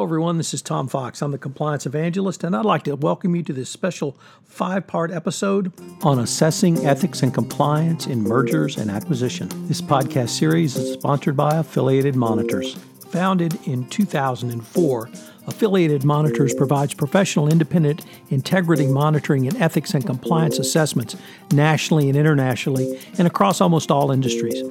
Hello, everyone. This is Tom Fox. I'm the compliance evangelist, and I'd like to welcome you to this special five part episode on assessing ethics and compliance in mergers and acquisition. This podcast series is sponsored by Affiliated Monitors. Founded in 2004, Affiliated Monitors provides professional independent integrity monitoring and ethics and compliance assessments nationally and internationally and across almost all industries.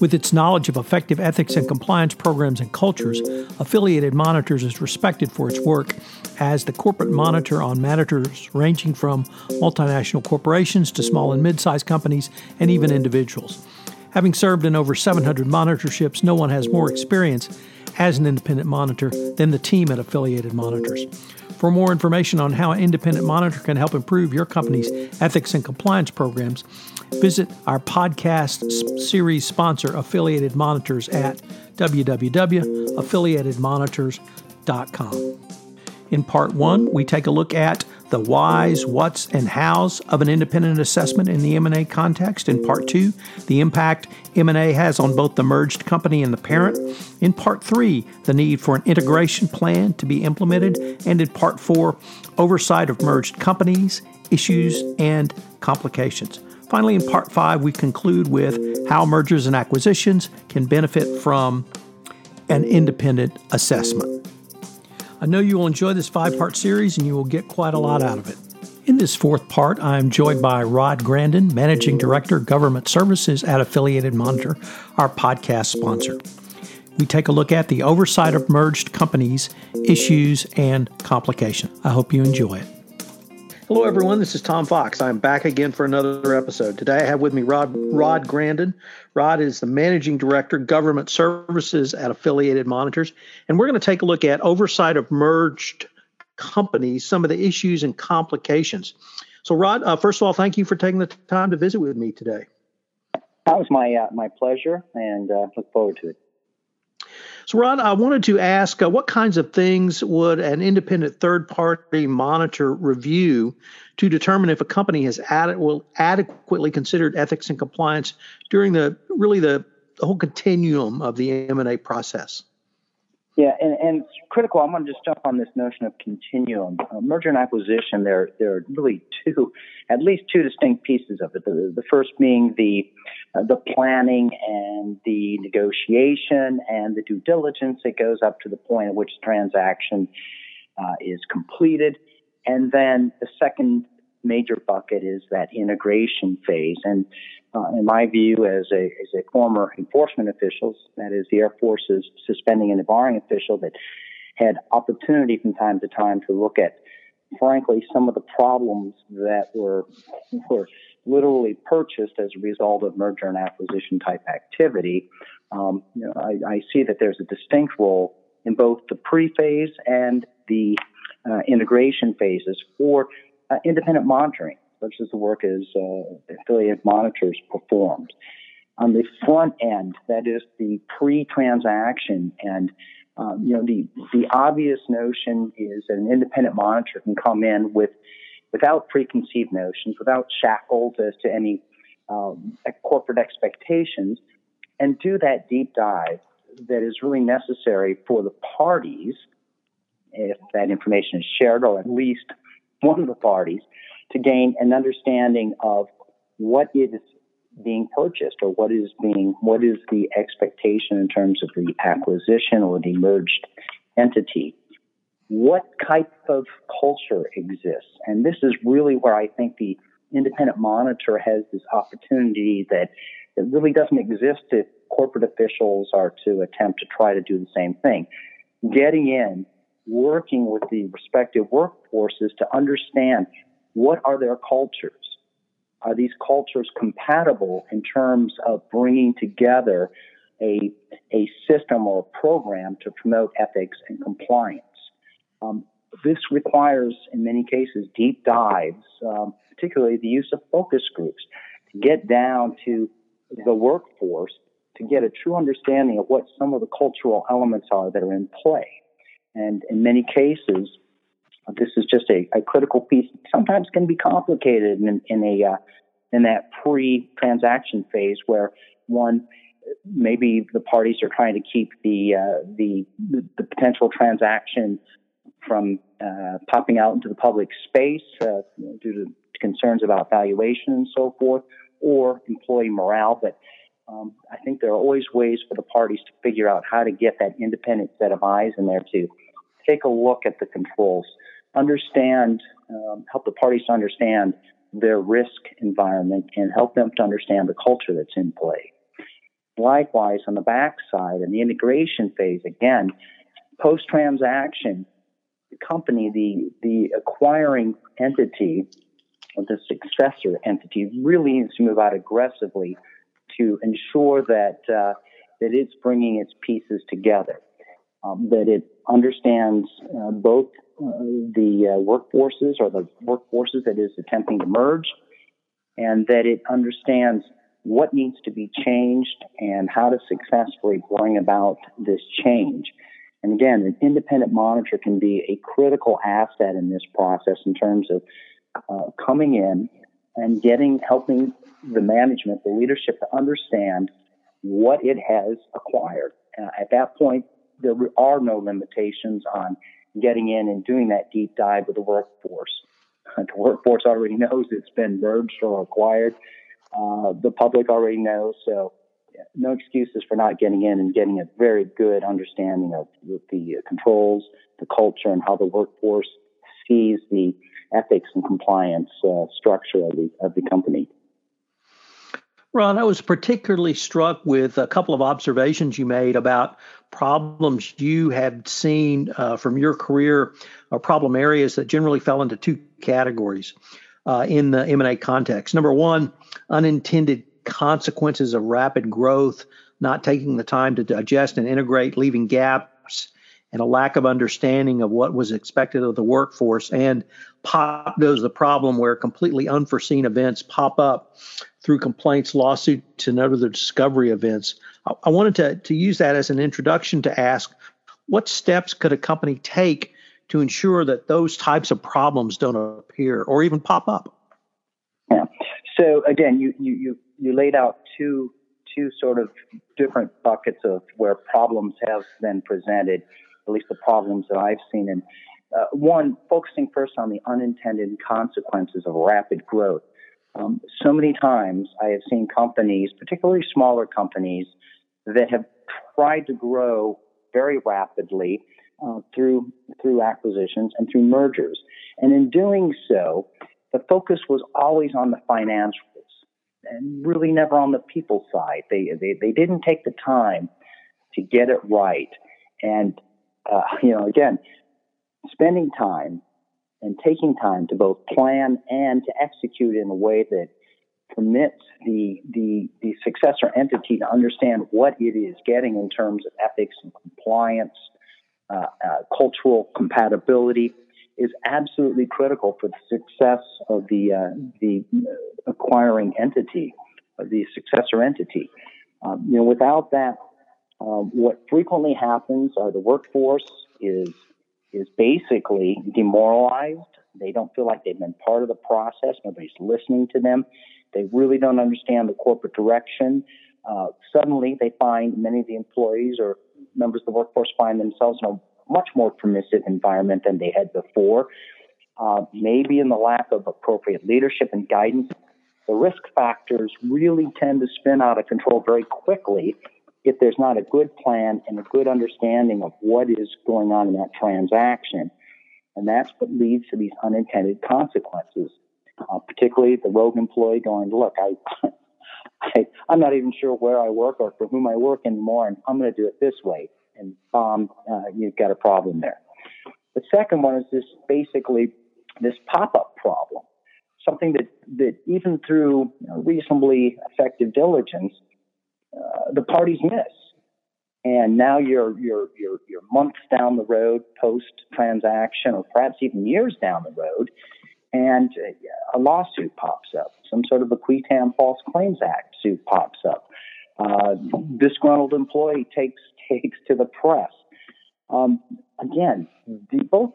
With its knowledge of effective ethics and compliance programs and cultures, Affiliated Monitors is respected for its work as the corporate monitor on matters ranging from multinational corporations to small and mid sized companies and even individuals. Having served in over 700 monitorships, no one has more experience as an independent monitor than the team at Affiliated Monitors. For more information on how an independent monitor can help improve your company's ethics and compliance programs, visit our podcast series sponsor, Affiliated Monitors, at www.affiliatedmonitors.com. In part one, we take a look at the whys, whats, and hows of an independent assessment in the M&A context. In part two, the impact M&A has on both the merged company and the parent. In part three, the need for an integration plan to be implemented. And in part four, oversight of merged companies, issues, and complications. Finally, in part five, we conclude with how mergers and acquisitions can benefit from an independent assessment. I know you will enjoy this five part series and you will get quite a lot out of it. In this fourth part, I am joined by Rod Grandon, Managing Director, Government Services at Affiliated Monitor, our podcast sponsor. We take a look at the oversight of merged companies, issues, and complications. I hope you enjoy it. Hello, everyone. This is Tom Fox. I'm back again for another episode. Today, I have with me Rod Rod Grandon. Rod is the managing director, government services at Affiliated Monitors, and we're going to take a look at oversight of merged companies, some of the issues and complications. So, Rod, uh, first of all, thank you for taking the time to visit with me today. That was my uh, my pleasure, and uh, look forward to it. So, Rod, I wanted to ask uh, what kinds of things would an independent third party monitor review to determine if a company has ad- adequately considered ethics and compliance during the really the, the whole continuum of the M&A process? Yeah, and, and it's critical. I'm going to just jump on this notion of continuum. Uh, merger and acquisition, there, there are really two, at least two distinct pieces of it. The, the first being the, uh, the planning and the negotiation and the due diligence that goes up to the point at which the transaction uh, is completed. And then the second major bucket is that integration phase. And uh, in my view, as a, as a former enforcement official, that is the Air Force's suspending and debarring official that had opportunity from time to time to look at, frankly, some of the problems that were, were literally purchased as a result of merger and acquisition type activity. Um, you know, I, I, see that there's a distinct role in both the pre-phase and the uh, integration phases for uh, independent monitoring such as the work as uh, affiliate monitors performed. On the front end, that is the pre-transaction, and um, you know the the obvious notion is that an independent monitor can come in with without preconceived notions, without shackles as to any um, corporate expectations, and do that deep dive that is really necessary for the parties, if that information is shared, or at least one of the parties, to gain an understanding of what is being purchased or what is being what is the expectation in terms of the acquisition or the merged entity. What type of culture exists? And this is really where i think the independent monitor has this opportunity that that really doesn't exist if corporate officials are to attempt to try to do the same thing. Getting in working with the respective workforces to understand what are their cultures? Are these cultures compatible in terms of bringing together a, a system or a program to promote ethics and compliance? Um, this requires, in many cases, deep dives, um, particularly the use of focus groups, to get down to the workforce to get a true understanding of what some of the cultural elements are that are in play. And in many cases, just a, a critical piece. Sometimes can be complicated in, in a uh, in that pre-transaction phase where one maybe the parties are trying to keep the uh, the, the potential transaction from uh, popping out into the public space uh, due to concerns about valuation and so forth, or employee morale. But um, I think there are always ways for the parties to figure out how to get that independent set of eyes in there to take a look at the controls, understand, um, help the parties to understand their risk environment, and help them to understand the culture that's in play. Likewise, on the backside, in the integration phase, again, post transaction, the company, the, the acquiring entity, the successor entity, really needs to move out aggressively to ensure that uh, that it's bringing its pieces together, um, that it understands uh, both the uh, workforces or the workforces that is attempting to merge, and that it understands what needs to be changed and how to successfully bring about this change. And again, an independent monitor can be a critical asset in this process in terms of uh, coming in and getting, helping the management, the leadership to understand what it has acquired. Uh, at that point, there are no limitations on getting in and doing that deep dive with the workforce. The workforce already knows it's been merged or acquired. Uh, the public already knows, so no excuses for not getting in and getting a very good understanding of the controls, the culture, and how the workforce sees the ethics and compliance uh, structure of the of the company. Ron, I was particularly struck with a couple of observations you made about problems you have seen uh, from your career, or problem areas that generally fell into two categories uh, in the M&A context. Number one, unintended consequences of rapid growth, not taking the time to digest and integrate, leaving gaps and a lack of understanding of what was expected of the workforce. And pop goes the problem where completely unforeseen events pop up through complaints, lawsuits, and other discovery events. I, I wanted to, to use that as an introduction to ask what steps could a company take to ensure that those types of problems don't appear or even pop up? Yeah. So again, you, you, you, you laid out two two sort of different buckets of where problems have been presented at least the problems that I've seen. And uh, one, focusing first on the unintended consequences of rapid growth. Um, so many times I have seen companies, particularly smaller companies, that have tried to grow very rapidly uh, through through acquisitions and through mergers. And in doing so, the focus was always on the financials and really never on the people side. They they, they didn't take the time to get it right. And uh, you know, again, spending time and taking time to both plan and to execute in a way that permits the, the, the successor entity to understand what it is getting in terms of ethics and compliance, uh, uh, cultural compatibility is absolutely critical for the success of the, uh, the acquiring entity, of the successor entity. Um, you know, without that um, what frequently happens are the workforce is is basically demoralized. They don't feel like they've been part of the process. Nobody's listening to them. They really don't understand the corporate direction. Uh, suddenly, they find many of the employees or members of the workforce find themselves in a much more permissive environment than they had before. Uh, maybe in the lack of appropriate leadership and guidance, the risk factors really tend to spin out of control very quickly if there's not a good plan and a good understanding of what is going on in that transaction. And that's what leads to these unintended consequences, uh, particularly the rogue employee going, look, I, I, I'm not even sure where I work or for whom I work anymore, and I'm going to do it this way. And bomb, uh, you've got a problem there. The second one is this basically this pop-up problem, something that, that even through you know, reasonably effective diligence, uh, the parties miss. And now you're, you're, you're, you're months down the road post transaction, or perhaps even years down the road, and a lawsuit pops up. Some sort of a qui tam False Claims Act suit pops up. Uh, disgruntled employee takes takes to the press. Um, again, the, both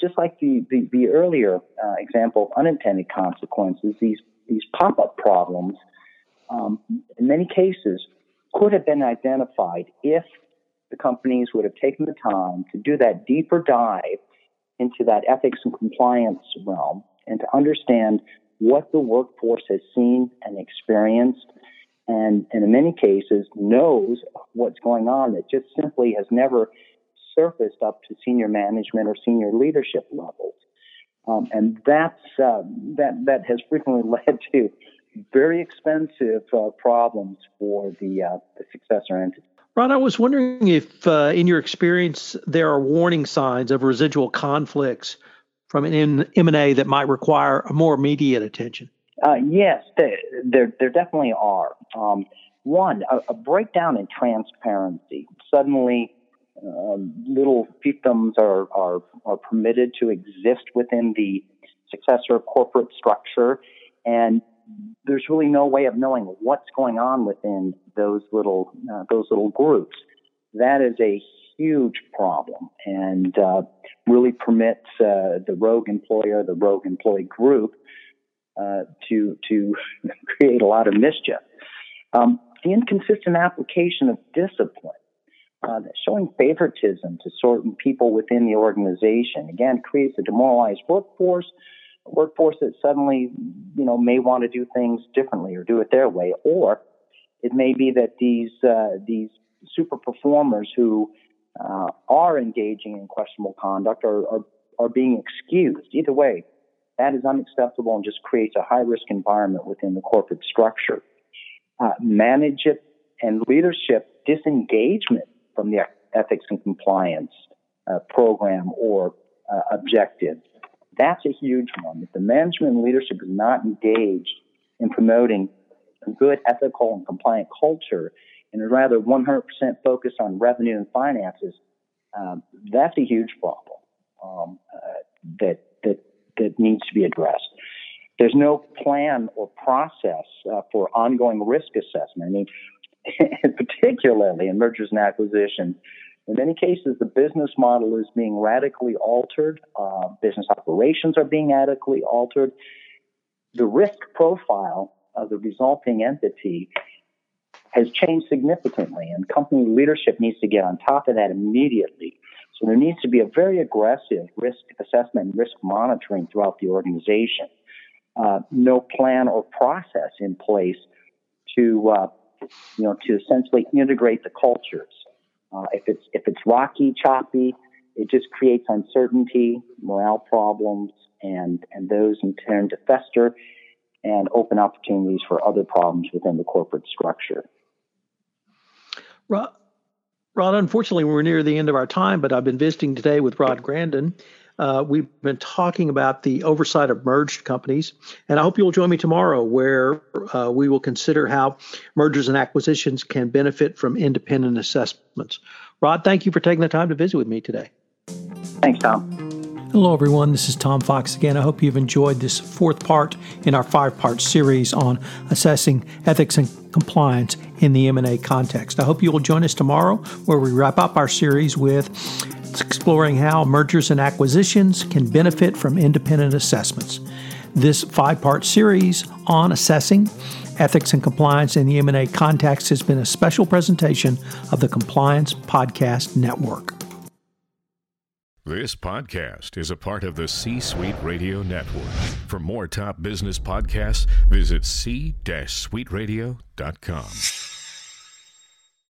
just like the the, the earlier uh, example of unintended consequences, these these pop up problems um, in many cases could have been identified if the companies would have taken the time to do that deeper dive into that ethics and compliance realm and to understand what the workforce has seen and experienced and, and in many cases knows what's going on that just simply has never surfaced up to senior management or senior leadership levels. Um, and that's, uh, that, that has frequently led to very expensive uh, problems for the, uh, the successor entity. Ron, I was wondering if, uh, in your experience, there are warning signs of residual conflicts from an M&A that might require a more immediate attention. Uh, yes, there, there, there, definitely are. Um, one, a, a, breakdown in transparency. Suddenly, uh, little fiefdoms are, are, are permitted to exist within the successor corporate structure, and there's really no way of knowing what's going on within those little uh, those little groups. That is a huge problem, and uh, really permits uh, the rogue employer, the rogue employee group, uh, to to create a lot of mischief. Um, the inconsistent application of discipline. Uh, showing favoritism to certain people within the organization again creates a demoralized workforce workforce that suddenly, you know, may want to do things differently or do it their way, or it may be that these uh, these super performers who uh, are engaging in questionable conduct are, are are being excused. Either way, that is unacceptable and just creates a high risk environment within the corporate structure. Uh, management and leadership disengagement from the ethics and compliance uh, program or uh, objective that's a huge one. If the management and leadership is not engaged in promoting a good ethical and compliant culture and is rather 100% focused on revenue and finances, um, that's a huge problem um, uh, that, that, that needs to be addressed. There's no plan or process uh, for ongoing risk assessment. I mean, particularly in mergers and acquisitions, in many cases, the business model is being radically altered. Uh, business operations are being radically altered. The risk profile of the resulting entity has changed significantly, and company leadership needs to get on top of that immediately. So there needs to be a very aggressive risk assessment and risk monitoring throughout the organization. Uh, no plan or process in place to, uh, you know, to essentially integrate the cultures. Uh, if it's if it's rocky, choppy, it just creates uncertainty, morale problems, and and those in turn to fester and open opportunities for other problems within the corporate structure. Rod, Rod, unfortunately, we're near the end of our time, but I've been visiting today with Rod Grandon. Uh, we've been talking about the oversight of merged companies, and I hope you'll join me tomorrow where uh, we will consider how mergers and acquisitions can benefit from independent assessments. Rod, thank you for taking the time to visit with me today. Thanks, Tom. Hello, everyone. This is Tom Fox again. I hope you've enjoyed this fourth part in our five-part series on assessing ethics and compliance in the M&A context. I hope you will join us tomorrow where we wrap up our series with exploring how mergers and acquisitions can benefit from independent assessments. This five part series on assessing ethics and compliance in the M&A context has been a special presentation of the Compliance Podcast Network. This podcast is a part of the C Suite Radio Network. For more top business podcasts, visit c-suiteradio.com.